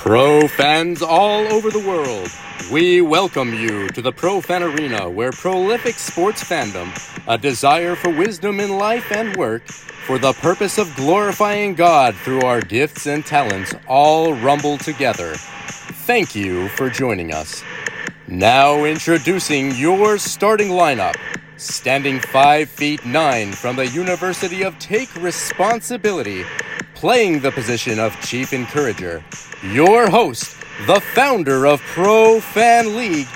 Pro fans all over the world, we welcome you to the Pro Fan Arena where prolific sports fandom, a desire for wisdom in life and work, for the purpose of glorifying God through our gifts and talents, all rumble together. Thank you for joining us. Now introducing your starting lineup. Standing 5 feet 9 from the University of Take Responsibility, playing the position of Chief Encourager, your host, the founder of Pro Fan League,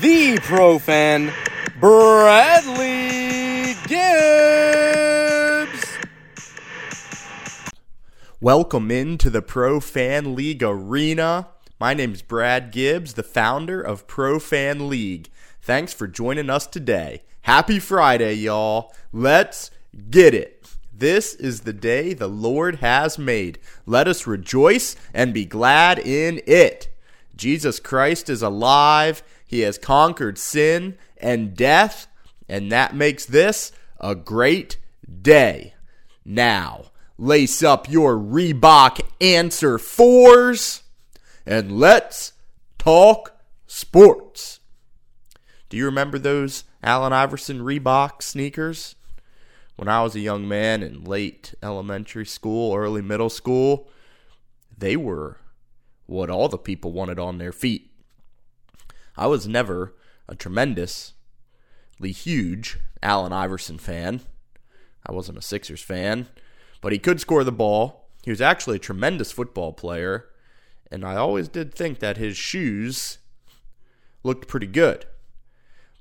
the Pro Fan, Bradley Gibbs. Welcome into the Pro Fan League arena. My name is Brad Gibbs, the founder of Pro Fan League. Thanks for joining us today. Happy Friday, y'all. Let's get it. This is the day the Lord has made. Let us rejoice and be glad in it. Jesus Christ is alive. He has conquered sin and death, and that makes this a great day. Now, lace up your Reebok Answer 4s and let's talk sports. Do you remember those Allen Iverson Reebok sneakers? When I was a young man in late elementary school, early middle school, they were what all the people wanted on their feet. I was never a tremendously huge Allen Iverson fan. I wasn't a Sixers fan, but he could score the ball. He was actually a tremendous football player, and I always did think that his shoes looked pretty good.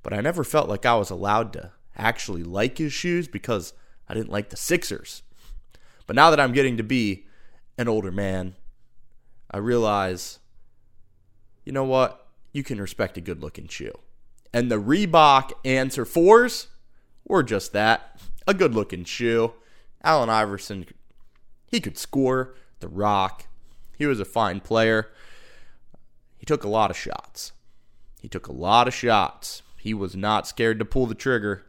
But I never felt like I was allowed to actually like his shoes because I didn't like the Sixers. But now that I'm getting to be an older man, I realize, you know what? You can respect a good looking shoe. And the Reebok Answer 4s were just that a good looking shoe. Allen Iverson, he could score the rock. He was a fine player. He took a lot of shots. He took a lot of shots. He was not scared to pull the trigger.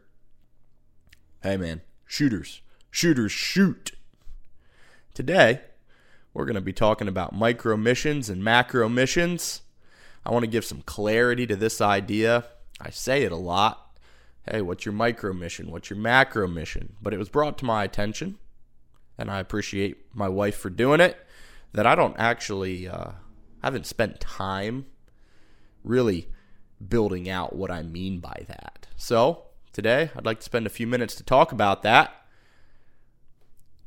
Hey, man, shooters, shooters, shoot. Today, we're going to be talking about micro missions and macro missions. I want to give some clarity to this idea. I say it a lot. Hey, what's your micro mission? What's your macro mission? But it was brought to my attention, and I appreciate my wife for doing it, that I don't actually, uh, haven't spent time really building out what I mean by that. So, today, I'd like to spend a few minutes to talk about that.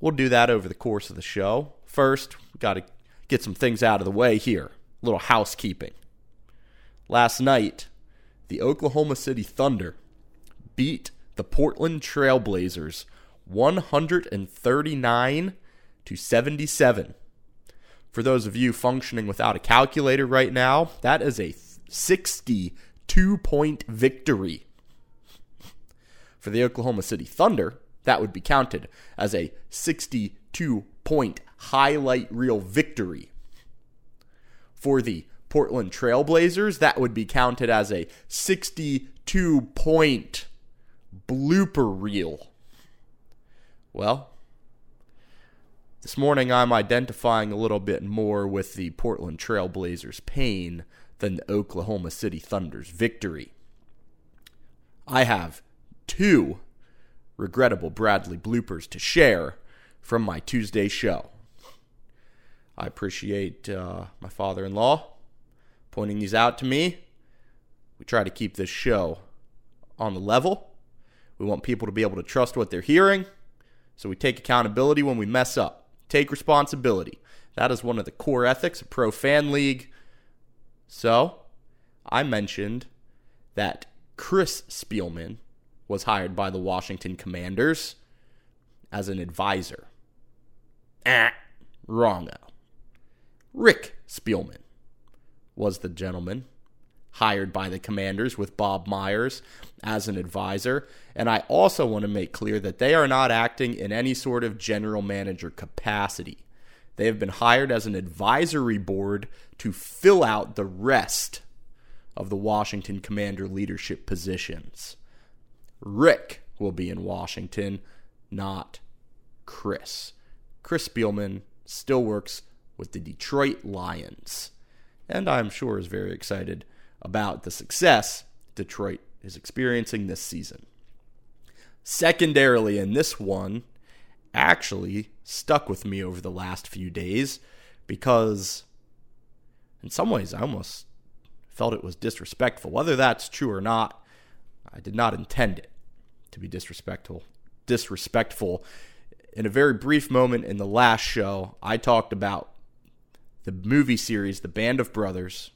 We'll do that over the course of the show. First, got to get some things out of the way here. A little housekeeping. Last night, the Oklahoma City Thunder beat the Portland Trailblazers 139 to 77. For those of you functioning without a calculator right now, that is a 62 point victory. For the Oklahoma City Thunder, that would be counted as a 62 point highlight reel victory. For the Portland Trailblazers, that would be counted as a 62 point blooper reel. Well, this morning I'm identifying a little bit more with the Portland Trailblazers' pain than the Oklahoma City Thunder's victory. I have two regrettable Bradley bloopers to share from my Tuesday show. I appreciate uh, my father in law pointing these out to me. We try to keep this show on the level. We want people to be able to trust what they're hearing. So we take accountability when we mess up, take responsibility. That is one of the core ethics of Pro Fan League. So I mentioned that Chris Spielman was hired by the Washington Commanders as an advisor. Ah, wrongo. Rick Spielman was the gentleman hired by the Commanders with Bob Myers as an advisor. And I also want to make clear that they are not acting in any sort of general manager capacity. They have been hired as an advisory board to fill out the rest of the Washington Commander leadership positions. Rick will be in Washington, not Chris. Chris Spielman still works with the Detroit Lions. And I'm sure is very excited about the success Detroit is experiencing this season. Secondarily, in this one, actually stuck with me over the last few days because, in some ways, I almost felt it was disrespectful. Whether that's true or not, I did not intend it to be disrespectful. Disrespectful. In a very brief moment in the last show, I talked about the movie series The Band of Brothers,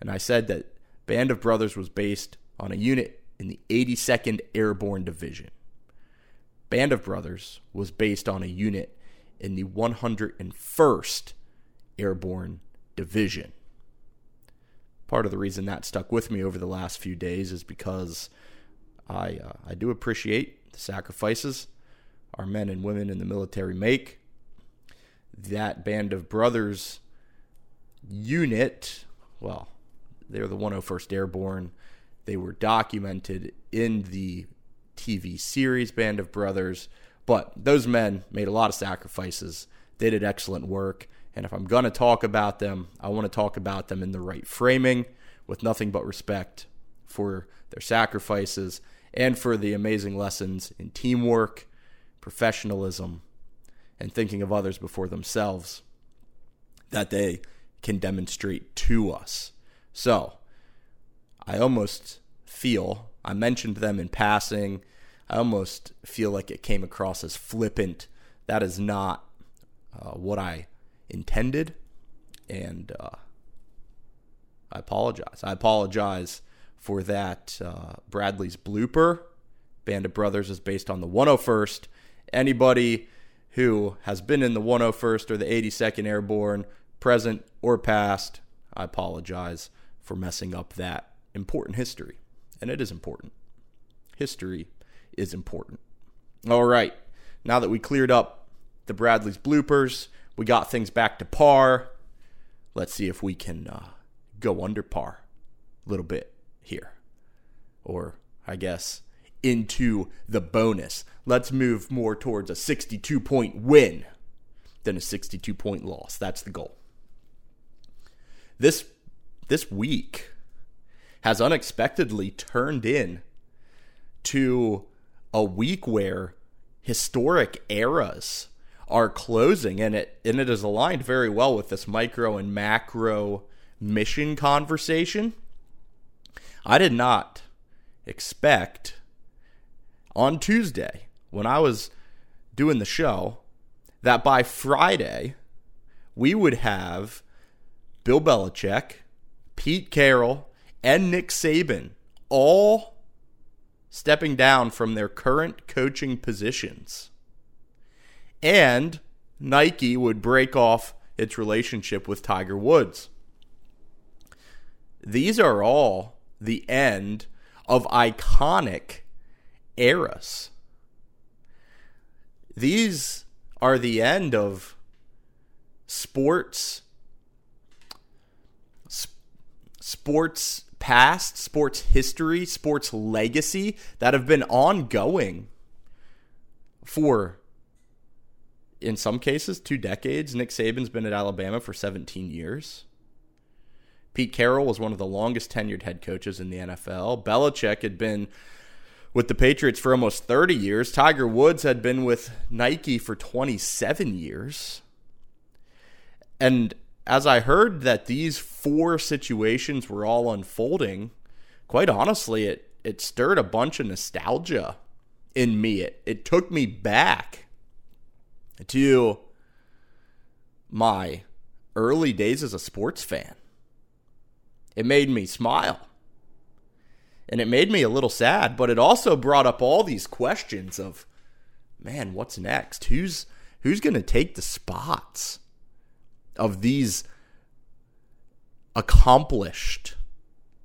and I said that Band of Brothers was based on a unit in the 82nd Airborne Division. Band of Brothers was based on a unit in the 101st Airborne Division part of the reason that stuck with me over the last few days is because I uh, I do appreciate the sacrifices our men and women in the military make. That band of brothers unit, well, they're the 101st Airborne. They were documented in the TV series Band of Brothers, but those men made a lot of sacrifices. They did excellent work. And if I'm going to talk about them, I want to talk about them in the right framing with nothing but respect for their sacrifices and for the amazing lessons in teamwork, professionalism, and thinking of others before themselves that they can demonstrate to us. So, I almost feel, I mentioned them in passing, I almost feel like it came across as flippant. That is not uh, what I intended, and uh, I apologize. I apologize for that. Uh, Bradley's blooper. Band of Brothers is based on the 101st. Anybody who has been in the 101st or the 82nd Airborne, present or past, I apologize for messing up that important history. And it is important. History is important. All right. Now that we cleared up the Bradley's bloopers, we got things back to par. Let's see if we can uh, go under par a little bit here. Or, I guess, into the bonus. Let's move more towards a 62 point win than a 62 point loss. That's the goal. This, this week has unexpectedly turned in to a week where historic eras are closing, and it and it is aligned very well with this micro and macro mission conversation. I did not expect on Tuesday when I was doing the show that by Friday we would have Bill Belichick, Pete Carroll, and Nick Saban all stepping down from their current coaching positions and Nike would break off its relationship with Tiger Woods. These are all the end of iconic eras. These are the end of sports sports past, sports history, sports legacy that have been ongoing for in some cases, two decades. Nick Saban's been at Alabama for 17 years. Pete Carroll was one of the longest tenured head coaches in the NFL. Belichick had been with the Patriots for almost 30 years. Tiger Woods had been with Nike for 27 years. And as I heard that these four situations were all unfolding, quite honestly, it, it stirred a bunch of nostalgia in me. It, it took me back to my early days as a sports fan. It made me smile. And it made me a little sad, but it also brought up all these questions of man, what's next? Who's who's going to take the spots of these accomplished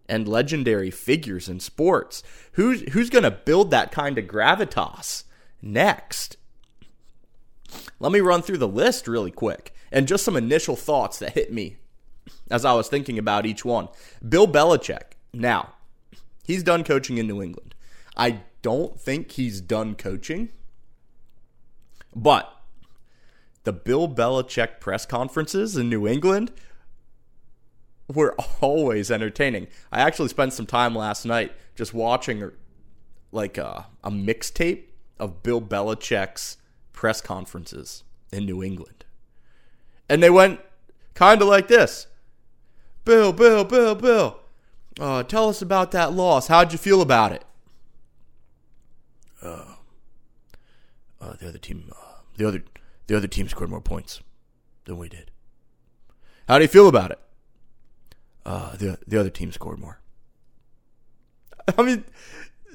and legendary figures in sports? Who's who's going to build that kind of gravitas next? Let me run through the list really quick and just some initial thoughts that hit me as I was thinking about each one. Bill Belichick. Now, he's done coaching in New England. I don't think he's done coaching, but the Bill Belichick press conferences in New England were always entertaining. I actually spent some time last night just watching like a, a mixtape of Bill Belichick's press conferences in New England. And they went kind of like this Bill, Bill, Bill, Bill, uh, tell us about that loss. How'd you feel about it? Uh, uh, the other team, uh, the other, the other team scored more points than we did. How do you feel about it? Uh, the the other team scored more. I mean,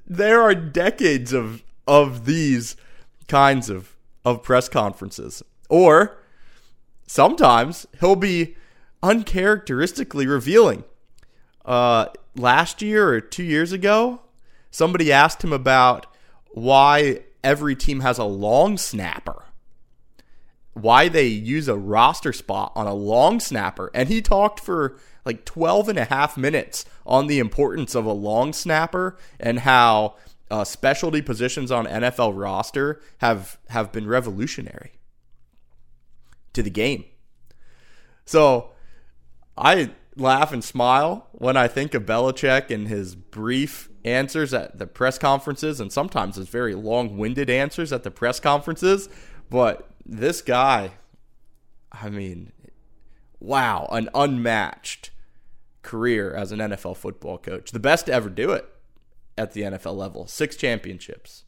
there are decades of of these kinds of of press conferences, or sometimes he'll be uncharacteristically revealing. Uh, last year or two years ago, somebody asked him about why every team has a long snapper why they use a roster spot on a long snapper. And he talked for like 12 and a half minutes on the importance of a long snapper and how uh, specialty positions on NFL roster have have been revolutionary to the game. So I laugh and smile when I think of Belichick and his brief answers at the press conferences and sometimes his very long-winded answers at the press conferences, but this guy, I mean, wow, an unmatched career as an NFL football coach. The best to ever do it at the NFL level. Six championships.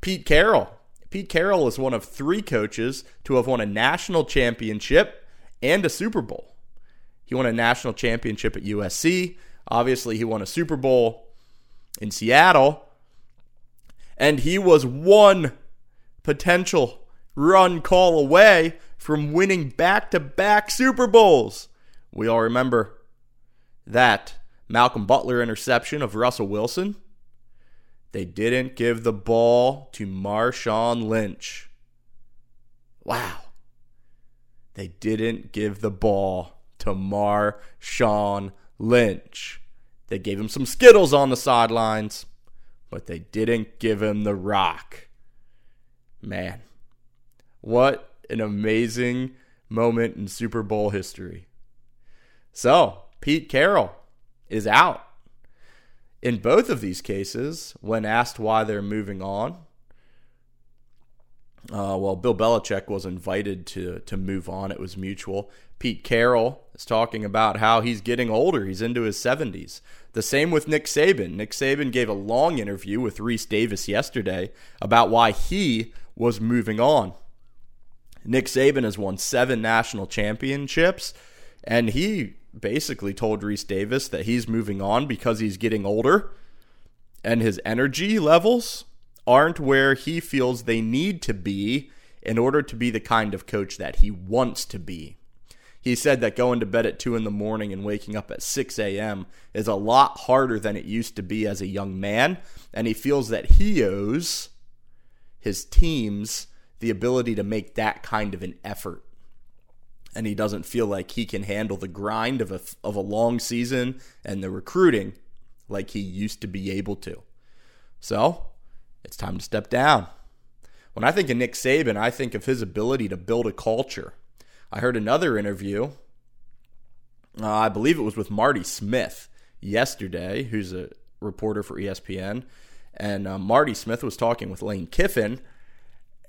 Pete Carroll. Pete Carroll is one of three coaches to have won a national championship and a Super Bowl. He won a national championship at USC. Obviously, he won a Super Bowl in Seattle. And he was one potential run call away from winning back to back Super Bowls. We all remember that Malcolm Butler interception of Russell Wilson. They didn't give the ball to Marshawn Lynch. Wow. They didn't give the ball to Marshawn Lynch. They gave him some Skittles on the sidelines, but they didn't give him the rock. Man, what an amazing moment in Super Bowl history. So, Pete Carroll is out. In both of these cases, when asked why they're moving on, uh, well, Bill Belichick was invited to to move on. It was mutual. Pete Carroll is talking about how he's getting older. He's into his 70s. The same with Nick Saban. Nick Saban gave a long interview with Rece Davis yesterday about why he was moving on. Nick Saban has won seven national championships, and he basically told Rece Davis that he's moving on because he's getting older and his energy levels aren't where he feels they need to be in order to be the kind of coach that he wants to be. He said that going to bed at 2 in the morning and waking up at 6 a.m. is a lot harder than it used to be as a young man, and he feels that he owes his teams the ability to make that kind of an effort. And he doesn't feel like he can handle the grind of a, of a long season and the recruiting like he used to be able to. So it's time to step down. When I think of Nick Saban, I think of his ability to build a culture. I heard another interview, uh, I believe it was with Marty Smith yesterday, who's a reporter for ESPN. And uh, Marty Smith was talking with Lane Kiffin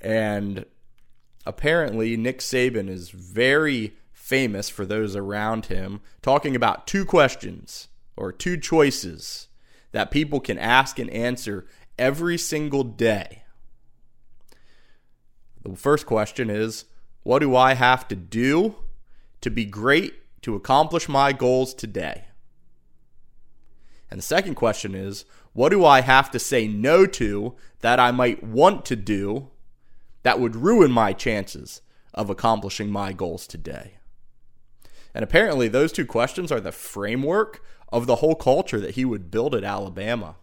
and apparently, Nick Saban is very famous for those around him talking about two questions or two choices that people can ask and answer every single day. The first question is What do I have to do to be great to accomplish my goals today? And the second question is What do I have to say no to that I might want to do that would ruin my chances of accomplishing my goals today? And apparently, those two questions are the framework of the whole culture that he would build at Alabama.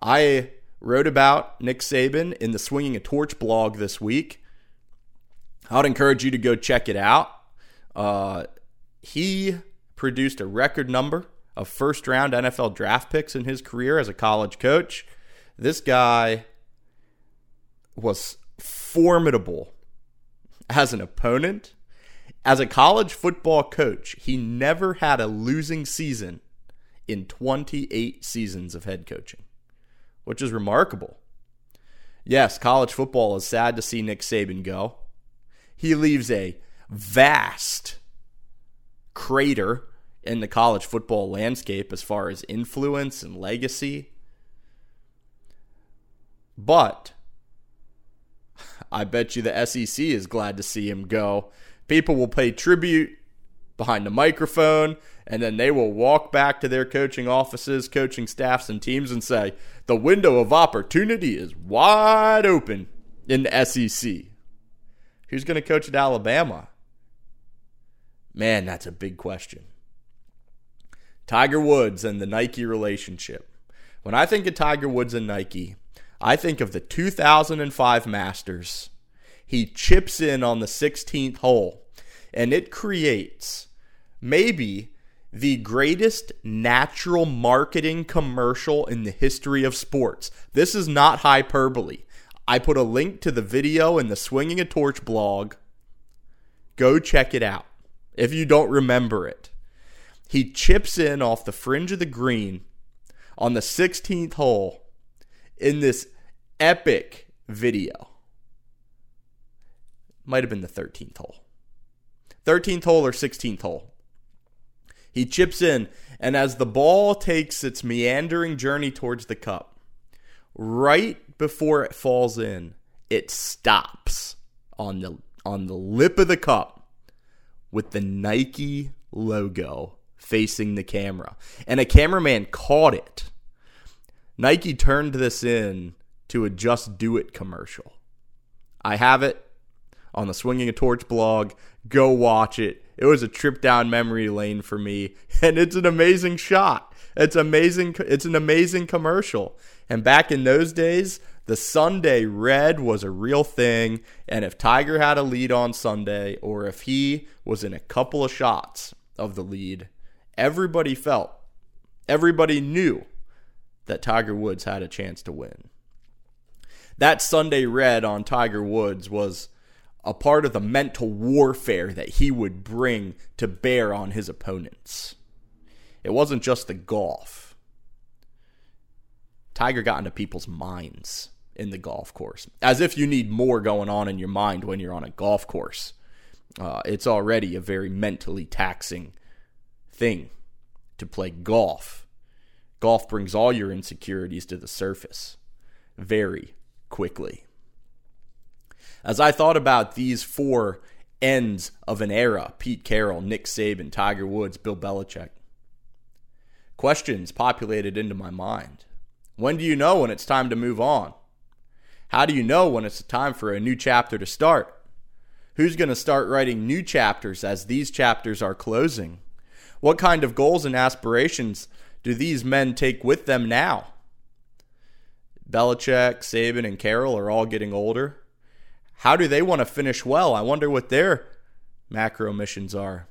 I wrote about Nick Saban in the Swinging a Torch blog this week. I'd encourage you to go check it out. Uh, he produced a record number of first round NFL draft picks in his career as a college coach. This guy was formidable as an opponent. As a college football coach, he never had a losing season in 28 seasons of head coaching, which is remarkable. Yes, college football is sad to see Nick Saban go. He leaves a vast crater in the college football landscape as far as influence and legacy. But I bet you the SEC is glad to see him go. People will pay tribute behind the microphone, and then they will walk back to their coaching offices, coaching staffs, and teams and say, the window of opportunity is wide open in the SEC. Who's going to coach at Alabama? Man, that's a big question. Tiger Woods and the Nike relationship. When I think of Tiger Woods and Nike, I think of the 2005 Masters. He chips in on the 16th hole, and it creates maybe the greatest natural marketing commercial in the history of sports. This is not hyperbole. I put a link to the video in the Swinging a Torch blog. Go check it out if you don't remember it. He chips in off the fringe of the green on the 16th hole in this epic video. Might have been the 13th hole. 13th hole or 16th hole. He chips in, and as the ball takes its meandering journey towards the cup, right before it falls in, it stops on the on the lip of the cup with the Nike logo facing the camera. And a cameraman caught it. Nike turned this in to a Just Do It commercial. I have it on the Swinging a Torch blog. Go watch it. It was a trip down memory lane for me, and it's an amazing shot. It's amazing. It's an amazing commercial. And back in those days, the Sunday red was a real thing. And if Tiger had a lead on Sunday, or if he was in a couple of shots of the lead, everybody felt, everybody knew that Tiger Woods had a chance to win. That Sunday red on Tiger Woods was a part of the mental warfare that he would bring to bear on his opponents. It wasn't just the golf. Tiger got into people's minds in the golf course, as if you need more going on in your mind when you're on a golf course. Uh, it's already a very mentally taxing thing to play golf. Golf brings all your insecurities to the surface very quickly. As I thought about these four ends of an era Pete Carroll, Nick Saban, Tiger Woods, Bill Belichick questions populated into my mind. When do you know when it's time to move on? How do you know when it's time for a new chapter to start? Who's going to start writing new chapters as these chapters are closing? What kind of goals and aspirations do these men take with them now? Belichick, Saban, and Carroll are all getting older. How do they want to finish well? I wonder what their macro missions are.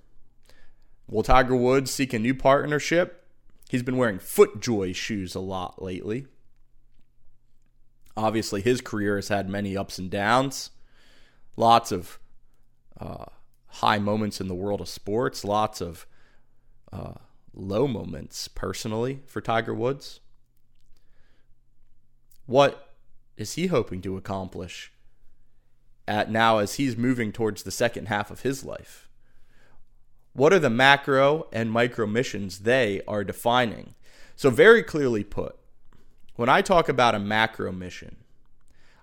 Will Tiger Woods seek a new partnership? He's been wearing FootJoy shoes a lot lately. Obviously, his career has had many ups and downs, lots of uh, high moments in the world of sports, lots of uh, low moments personally for Tiger Woods. What is he hoping to accomplish at now as he's moving towards the second half of his life? What are the macro and micro missions they are defining? So, very clearly put, when I talk about a macro mission,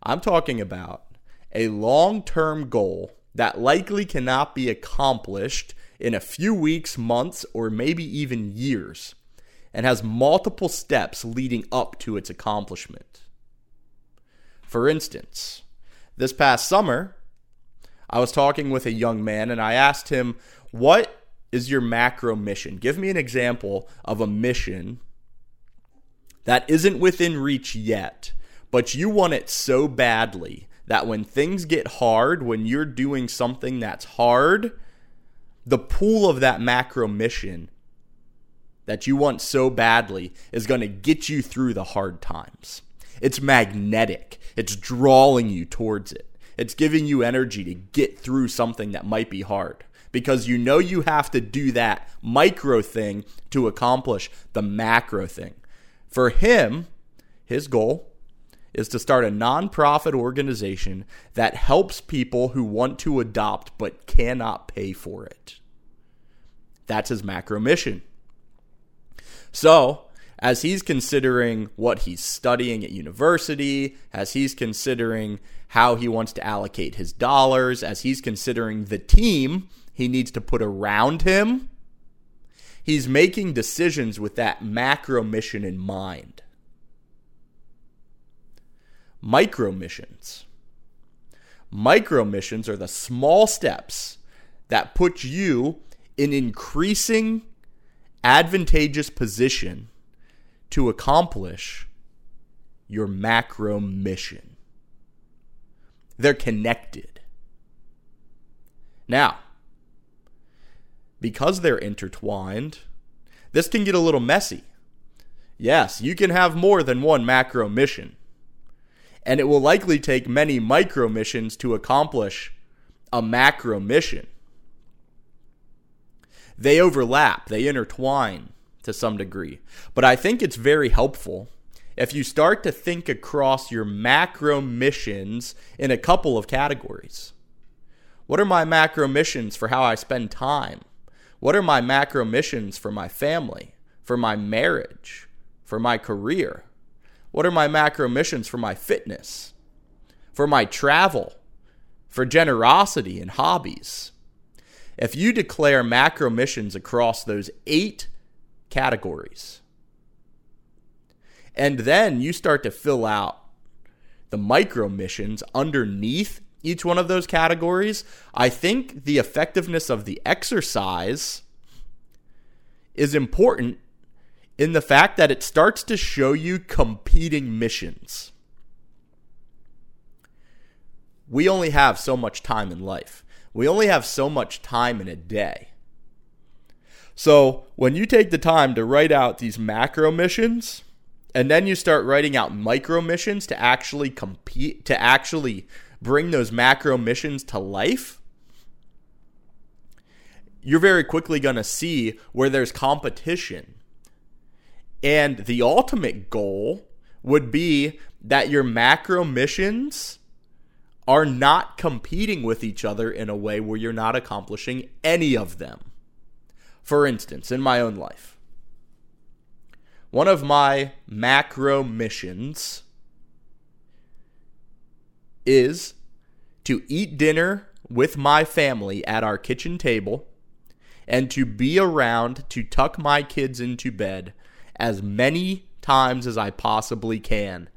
I'm talking about a long term goal that likely cannot be accomplished in a few weeks, months, or maybe even years, and has multiple steps leading up to its accomplishment. For instance, this past summer, I was talking with a young man and I asked him, What is your macro mission? Give me an example of a mission that isn't within reach yet, but you want it so badly that when things get hard, when you're doing something that's hard, the pool of that macro mission that you want so badly is going to get you through the hard times. It's magnetic, it's drawing you towards it. It's giving you energy to get through something that might be hard because you know you have to do that micro thing to accomplish the macro thing. For him, his goal is to start a nonprofit organization that helps people who want to adopt but cannot pay for it. That's his macro mission. So, as he's considering what he's studying at university, as he's considering how he wants to allocate his dollars, as he's considering the team he needs to put around him, he's making decisions with that macro mission in mind. Micro missions. Micro missions are the small steps that put you in increasing advantageous position to accomplish your macro mission. They're connected. Now, because they're intertwined, this can get a little messy. Yes, you can have more than one macro mission, and it will likely take many micro missions to accomplish a macro mission. They overlap, they intertwine to some degree, but I think it's very helpful if you start to think across your macro missions in a couple of categories. What are my macro missions for how I spend time? What are my macro missions for my family, for my marriage, for my career? What are my macro missions for my fitness, for my travel, for generosity and hobbies? If you declare macro missions across those eight categories, and then you start to fill out the micro missions underneath each one of those categories, I think the effectiveness of the exercise is important in the fact that it starts to show you competing missions. We only have so much time in life. We only have so much time in a day. So, when you take the time to write out these macro missions and then you start writing out micro missions to actually compete to actually bring those macro missions to life, you're very quickly going to see where there's competition. And the ultimate goal would be that your macro missions are not competing with each other in a way where you're not accomplishing any of them. For instance, in my own life, one of my macro missions is to eat dinner with my family at our kitchen table and to be around to tuck my kids into bed as many times as I possibly can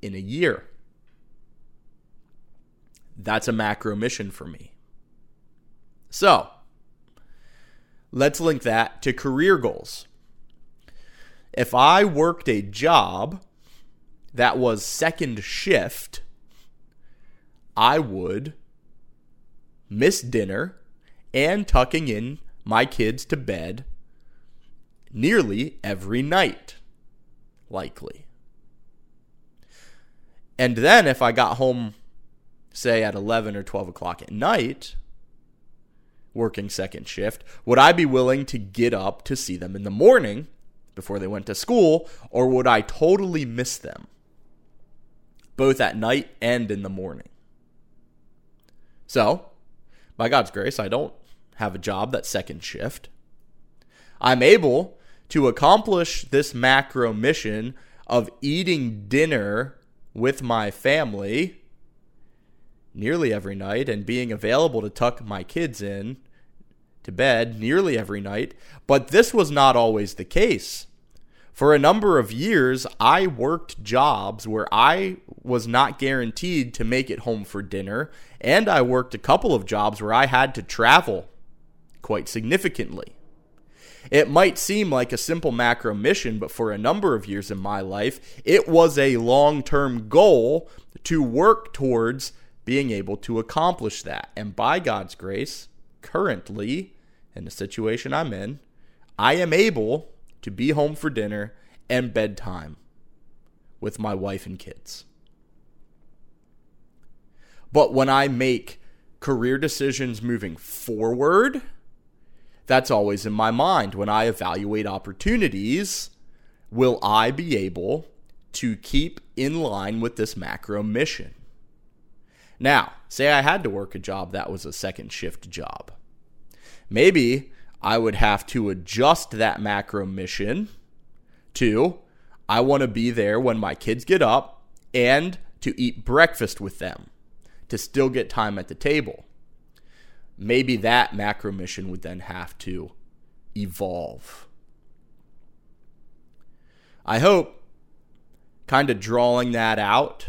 in a year. That's a macro mission for me. So, let's link that to career goals. If I worked a job that was second shift, I would miss dinner and tucking in my kids to bed nearly every night, likely. And then if I got home, say at 11 or 12 o'clock at night, working second shift, would I be willing to get up to see them in the morning before they went to school, or would I totally miss them, both at night and in the morning? So, by God's grace, I don't have a job that's second shift. I'm able to accomplish this macro mission of eating dinner with my family nearly every night and being available to tuck my kids in to bed nearly every night. But this was not always the case. For a number of years, I worked jobs where I was not guaranteed to make it home for dinner, and I worked a couple of jobs where I had to travel quite significantly. It might seem like a simple macro mission, but for a number of years in my life, it was a long term goal to work towards being able to accomplish that. And by God's grace, currently, in the situation I'm in, I am able to be home for dinner and bedtime with my wife and kids. But when I make career decisions moving forward, that's always in my mind when I evaluate opportunities. Will I be able to keep in line with this macro mission? Now, say I had to work a job that was a second shift job. Maybe I would have to adjust that macro mission to I want to be there when my kids get up and to eat breakfast with them to still get time at the table. Maybe that macro mission would then have to evolve. I hope kind of drawing that out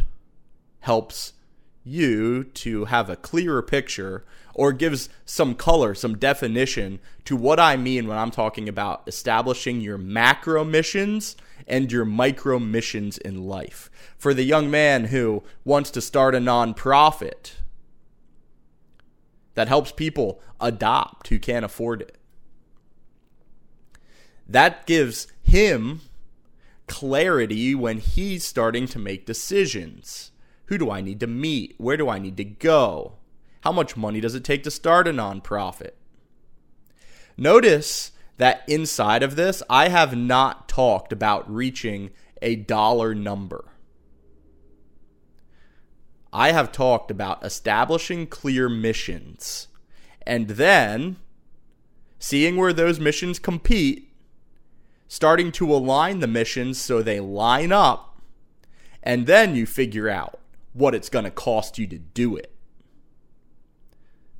helps you to have a clearer picture or gives some color, some definition to what I mean when I'm talking about establishing your macro missions and your micro missions in life. For the young man who wants to start a nonprofit that helps people adopt who can't afford it, that gives him clarity when he's starting to make decisions. Who do I need to meet? Where do I need to go? How much money does it take to start a nonprofit? Notice that inside of this, I have not talked about reaching a dollar number. I have talked about establishing clear missions and then seeing where those missions compete, starting to align the missions so they line up, and then you figure out what it's going to cost you to do it.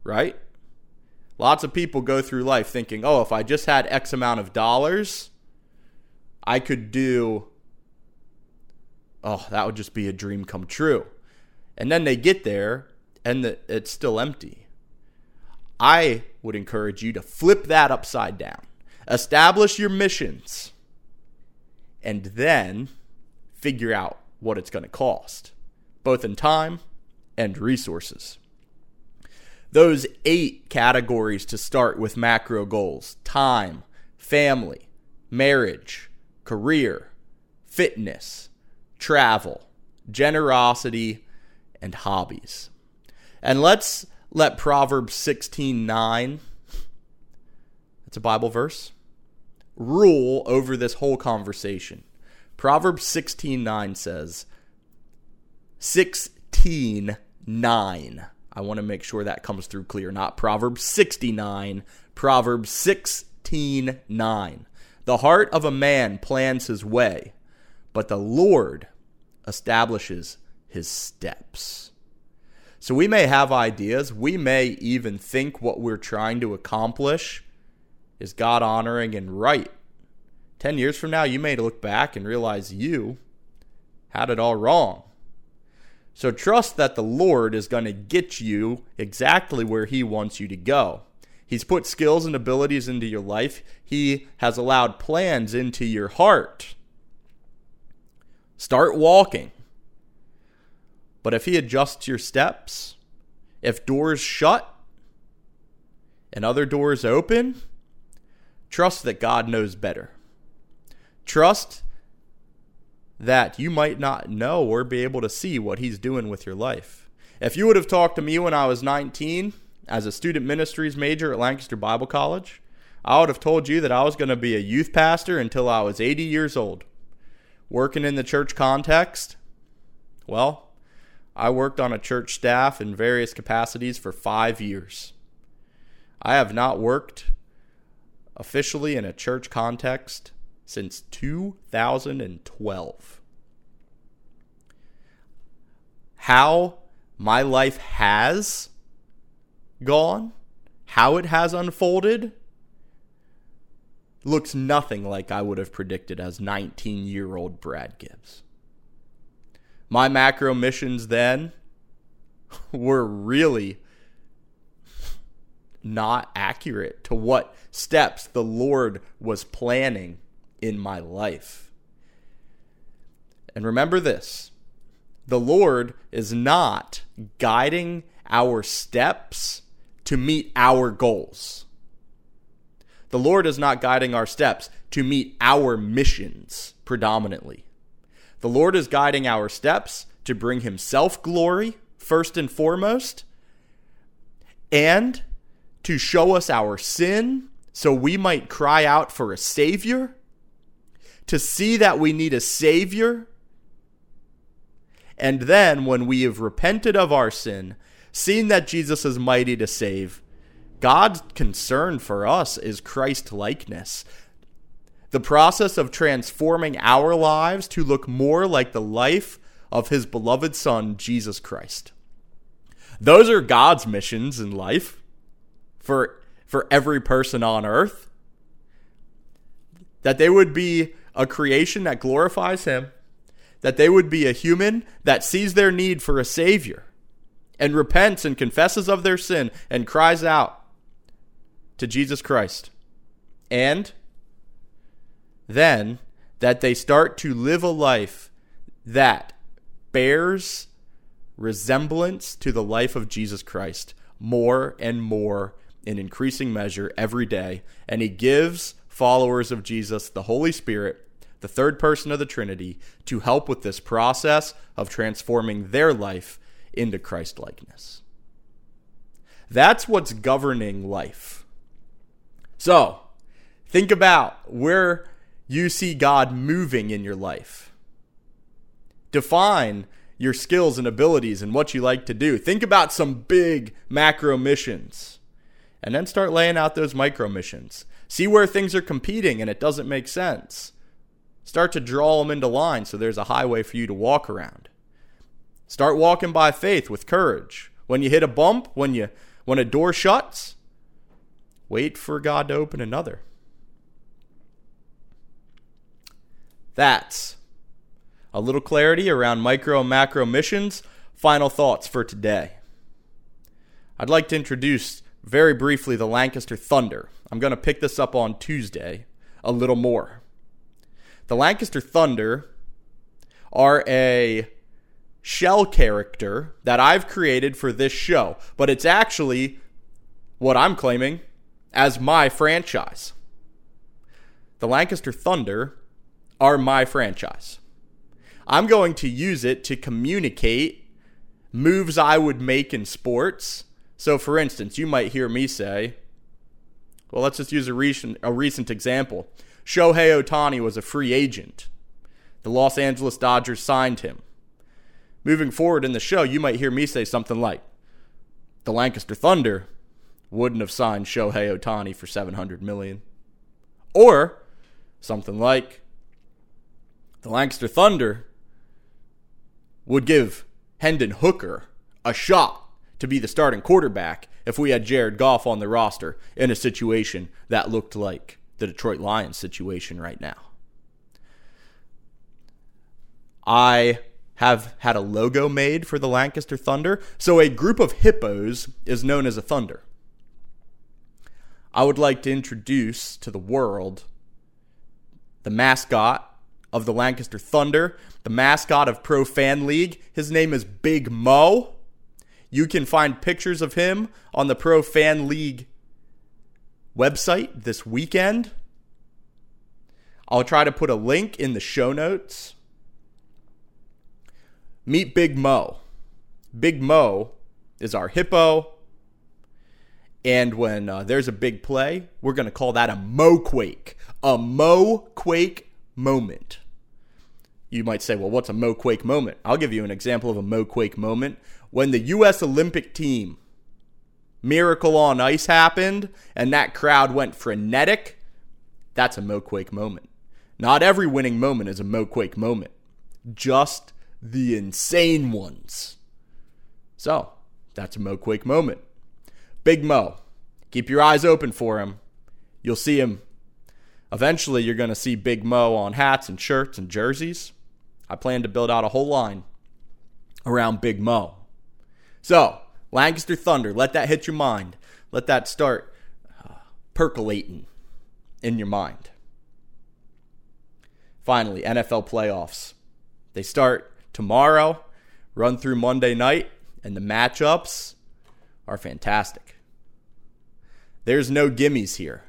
Right? Lots of people go through life thinking, oh, if I just had X amount of dollars, I could do, oh, that would just be a dream come true. And then they get there and the, it's still empty. I would encourage you to flip that upside down. Establish your missions and then figure out what it's going to cost, both in time and resources those eight categories to start with macro goals time, family, marriage, career, fitness, travel, generosity, and hobbies. And let's let Proverbs 16:9 It's a Bible verse rule over this whole conversation. Proverbs 16:9 says 16:9 I want to make sure that comes through clear. Not Proverbs 69, Proverbs 16 9. The heart of a man plans his way, but the Lord establishes his steps. So we may have ideas, we may even think what we're trying to accomplish is God honoring and right. 10 years from now, you may look back and realize you had it all wrong. So trust that the Lord is going to get you exactly where He wants you to go. He's put skills and abilities into your life, He has allowed plans into your heart. Start walking. But if He adjusts your steps, if doors shut and other doors open, trust that God knows better. Trust that you might not know or be able to see what he's doing with your life. If you would have talked to me when I was 19 as a student ministries major at Lancaster Bible College, I would have told you that I was going to be a youth pastor until I was 80 years old. Working in the church context, well, I worked on a church staff in various capacities for five years. I have not worked officially in a church context since 2012. How my life has gone, how it has unfolded, looks nothing like I would have predicted as 19 year old Brad Gibbs. My macro missions then were really not accurate to what steps the Lord was planning in my life. And remember this the Lord is not guiding our steps to meet our goals. The Lord is not guiding our steps to meet our missions predominantly. The Lord is guiding our steps to bring Himself glory first and foremost, and to show us our sin so we might cry out for a Savior, to see that we need a Savior. And then, when we have repented of our sin, seen that Jesus is mighty to save, God's concern for us is Christ likeness. The process of transforming our lives to look more like the life of his beloved Son, Jesus Christ. Those are God's missions in life for, for every person on earth. That they would be a creation that glorifies him, that they would be a human that sees their need for a Savior and repents and confesses of their sin and cries out to Jesus Christ. And then that they start to live a life that bears resemblance to the life of Jesus Christ more and more in increasing measure every day. And he gives followers of Jesus the Holy Spirit, the third person of the Trinity, to help with this process of transforming their life into Christ likeness. That's what's governing life. So, think about where you see God moving in your life. Define your skills and abilities and what you like to do. Think about some big macro missions and then start laying out those micro missions. See where things are competing and it doesn't make sense. Start to draw them into line so there's a highway for you to walk around. Start walking by faith with courage. When you hit a bump, when you when a door shuts, wait for God to open another. That's a little clarity around micro and macro missions. Final thoughts for today. I'd like to introduce very briefly the Lancaster Thunder. I'm going to pick this up on Tuesday a little more. The Lancaster Thunder are a shell character that I've created for this show, but it's actually what I'm claiming as my franchise. The Lancaster Thunder are my franchise. I'm going to use it to communicate moves I would make in sports. So, for instance, you might hear me say, well, let's just use a recent, a recent example. Shohei Ohtani was a free agent. The Los Angeles Dodgers signed him. Moving forward in the show, you might hear me say something like, the Lancaster Thunder wouldn't have signed Shohei Ohtani for 700 million. Or something like, the Lancaster Thunder would give Hendon Hooker a shot to be the starting quarterback if we had Jared Goff on the roster in a situation that looked like the Detroit Lions situation right now. I have had a logo made for the Lancaster Thunder, so a group of hippos is known as a thunder. I would like to introduce to the world the mascot of the Lancaster Thunder, the mascot of Pro Fan League. His name is Big Mo. You can find pictures of him on the Pro Fan League website this weekend. I'll try to put a link in the show notes. Meet Big Mo. Big Mo is our hippo. And when uh, there's a big play, we're going to call that a Mo Quake. A Mo Quake moment you might say, well, what's a Mo Quake moment? I'll give you an example of a Mo Quake moment. When the U.S. Olympic team Miracle on Ice happened and that crowd went frenetic, that's a Moquake moment. Not every winning moment is a Moquake moment, just the insane ones. So, that's a Moquake moment. Big Mo, keep your eyes open for him. You'll see him. Eventually, you're going to see Big Mo on hats and shirts and jerseys. I plan to build out a whole line around Big Mo. So, Lancaster Thunder, let that hit your mind. Let that start uh, percolating in your mind. Finally, NFL playoffs. They start tomorrow, run through Monday night, and the matchups are fantastic. There's no gimmies here.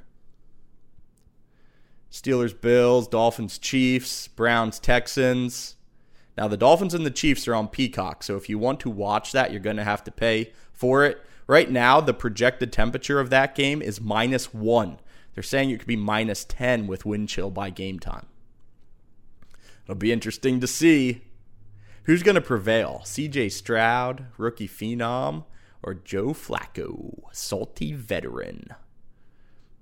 Steelers, Bills, Dolphins, Chiefs, Browns, Texans, Now, the Dolphins and the Chiefs are on Peacock, so if you want to watch that, you're going to have to pay for it. Right now, the projected temperature of that game is minus one. They're saying it could be minus 10 with wind chill by game time. It'll be interesting to see who's going to prevail CJ Stroud, rookie phenom, or Joe Flacco, salty veteran.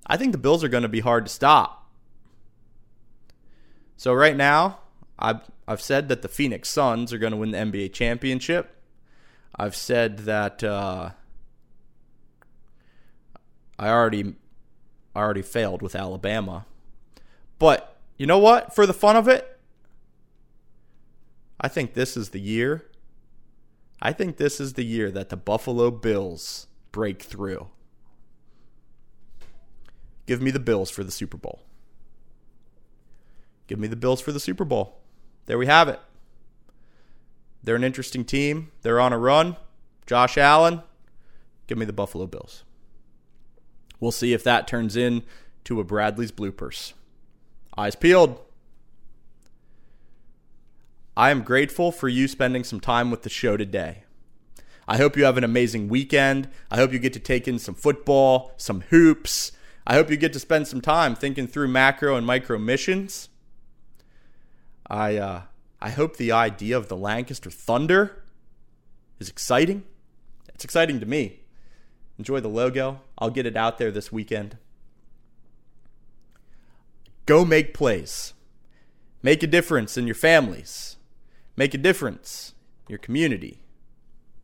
I think the Bills are going to be hard to stop. So, right now, I've, I've said that the Phoenix Suns are going to win the NBA championship. I've said that uh, I already I already failed with Alabama. But you know what? For the fun of it, I think this is the year. I think this is the year that the Buffalo Bills break through. Give me the Bills for the Super Bowl. Give me the Bills for the Super Bowl. There we have it. They're an interesting team. They're on a run. Josh Allen, give me the Buffalo Bills. We'll see if that turns in to a Bradley's bloopers. Eyes peeled. I am grateful for you spending some time with the show today. I hope you have an amazing weekend. I hope you get to take in some football, some hoops. I hope you get to spend some time thinking through macro and micro missions. I uh, I hope the idea of the Lancaster Thunder is exciting. It's exciting to me. Enjoy the logo. I'll get it out there this weekend. Go make plays. Make a difference in your families. Make a difference in your community,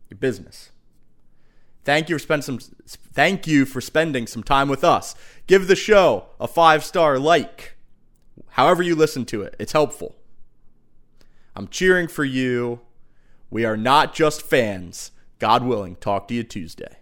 your business. Thank you for spend some thank you for spending some time with us. Give the show a 5-star like. However you listen to it. It's helpful. I'm cheering for you. We are not just fans. God willing, talk to you Tuesday.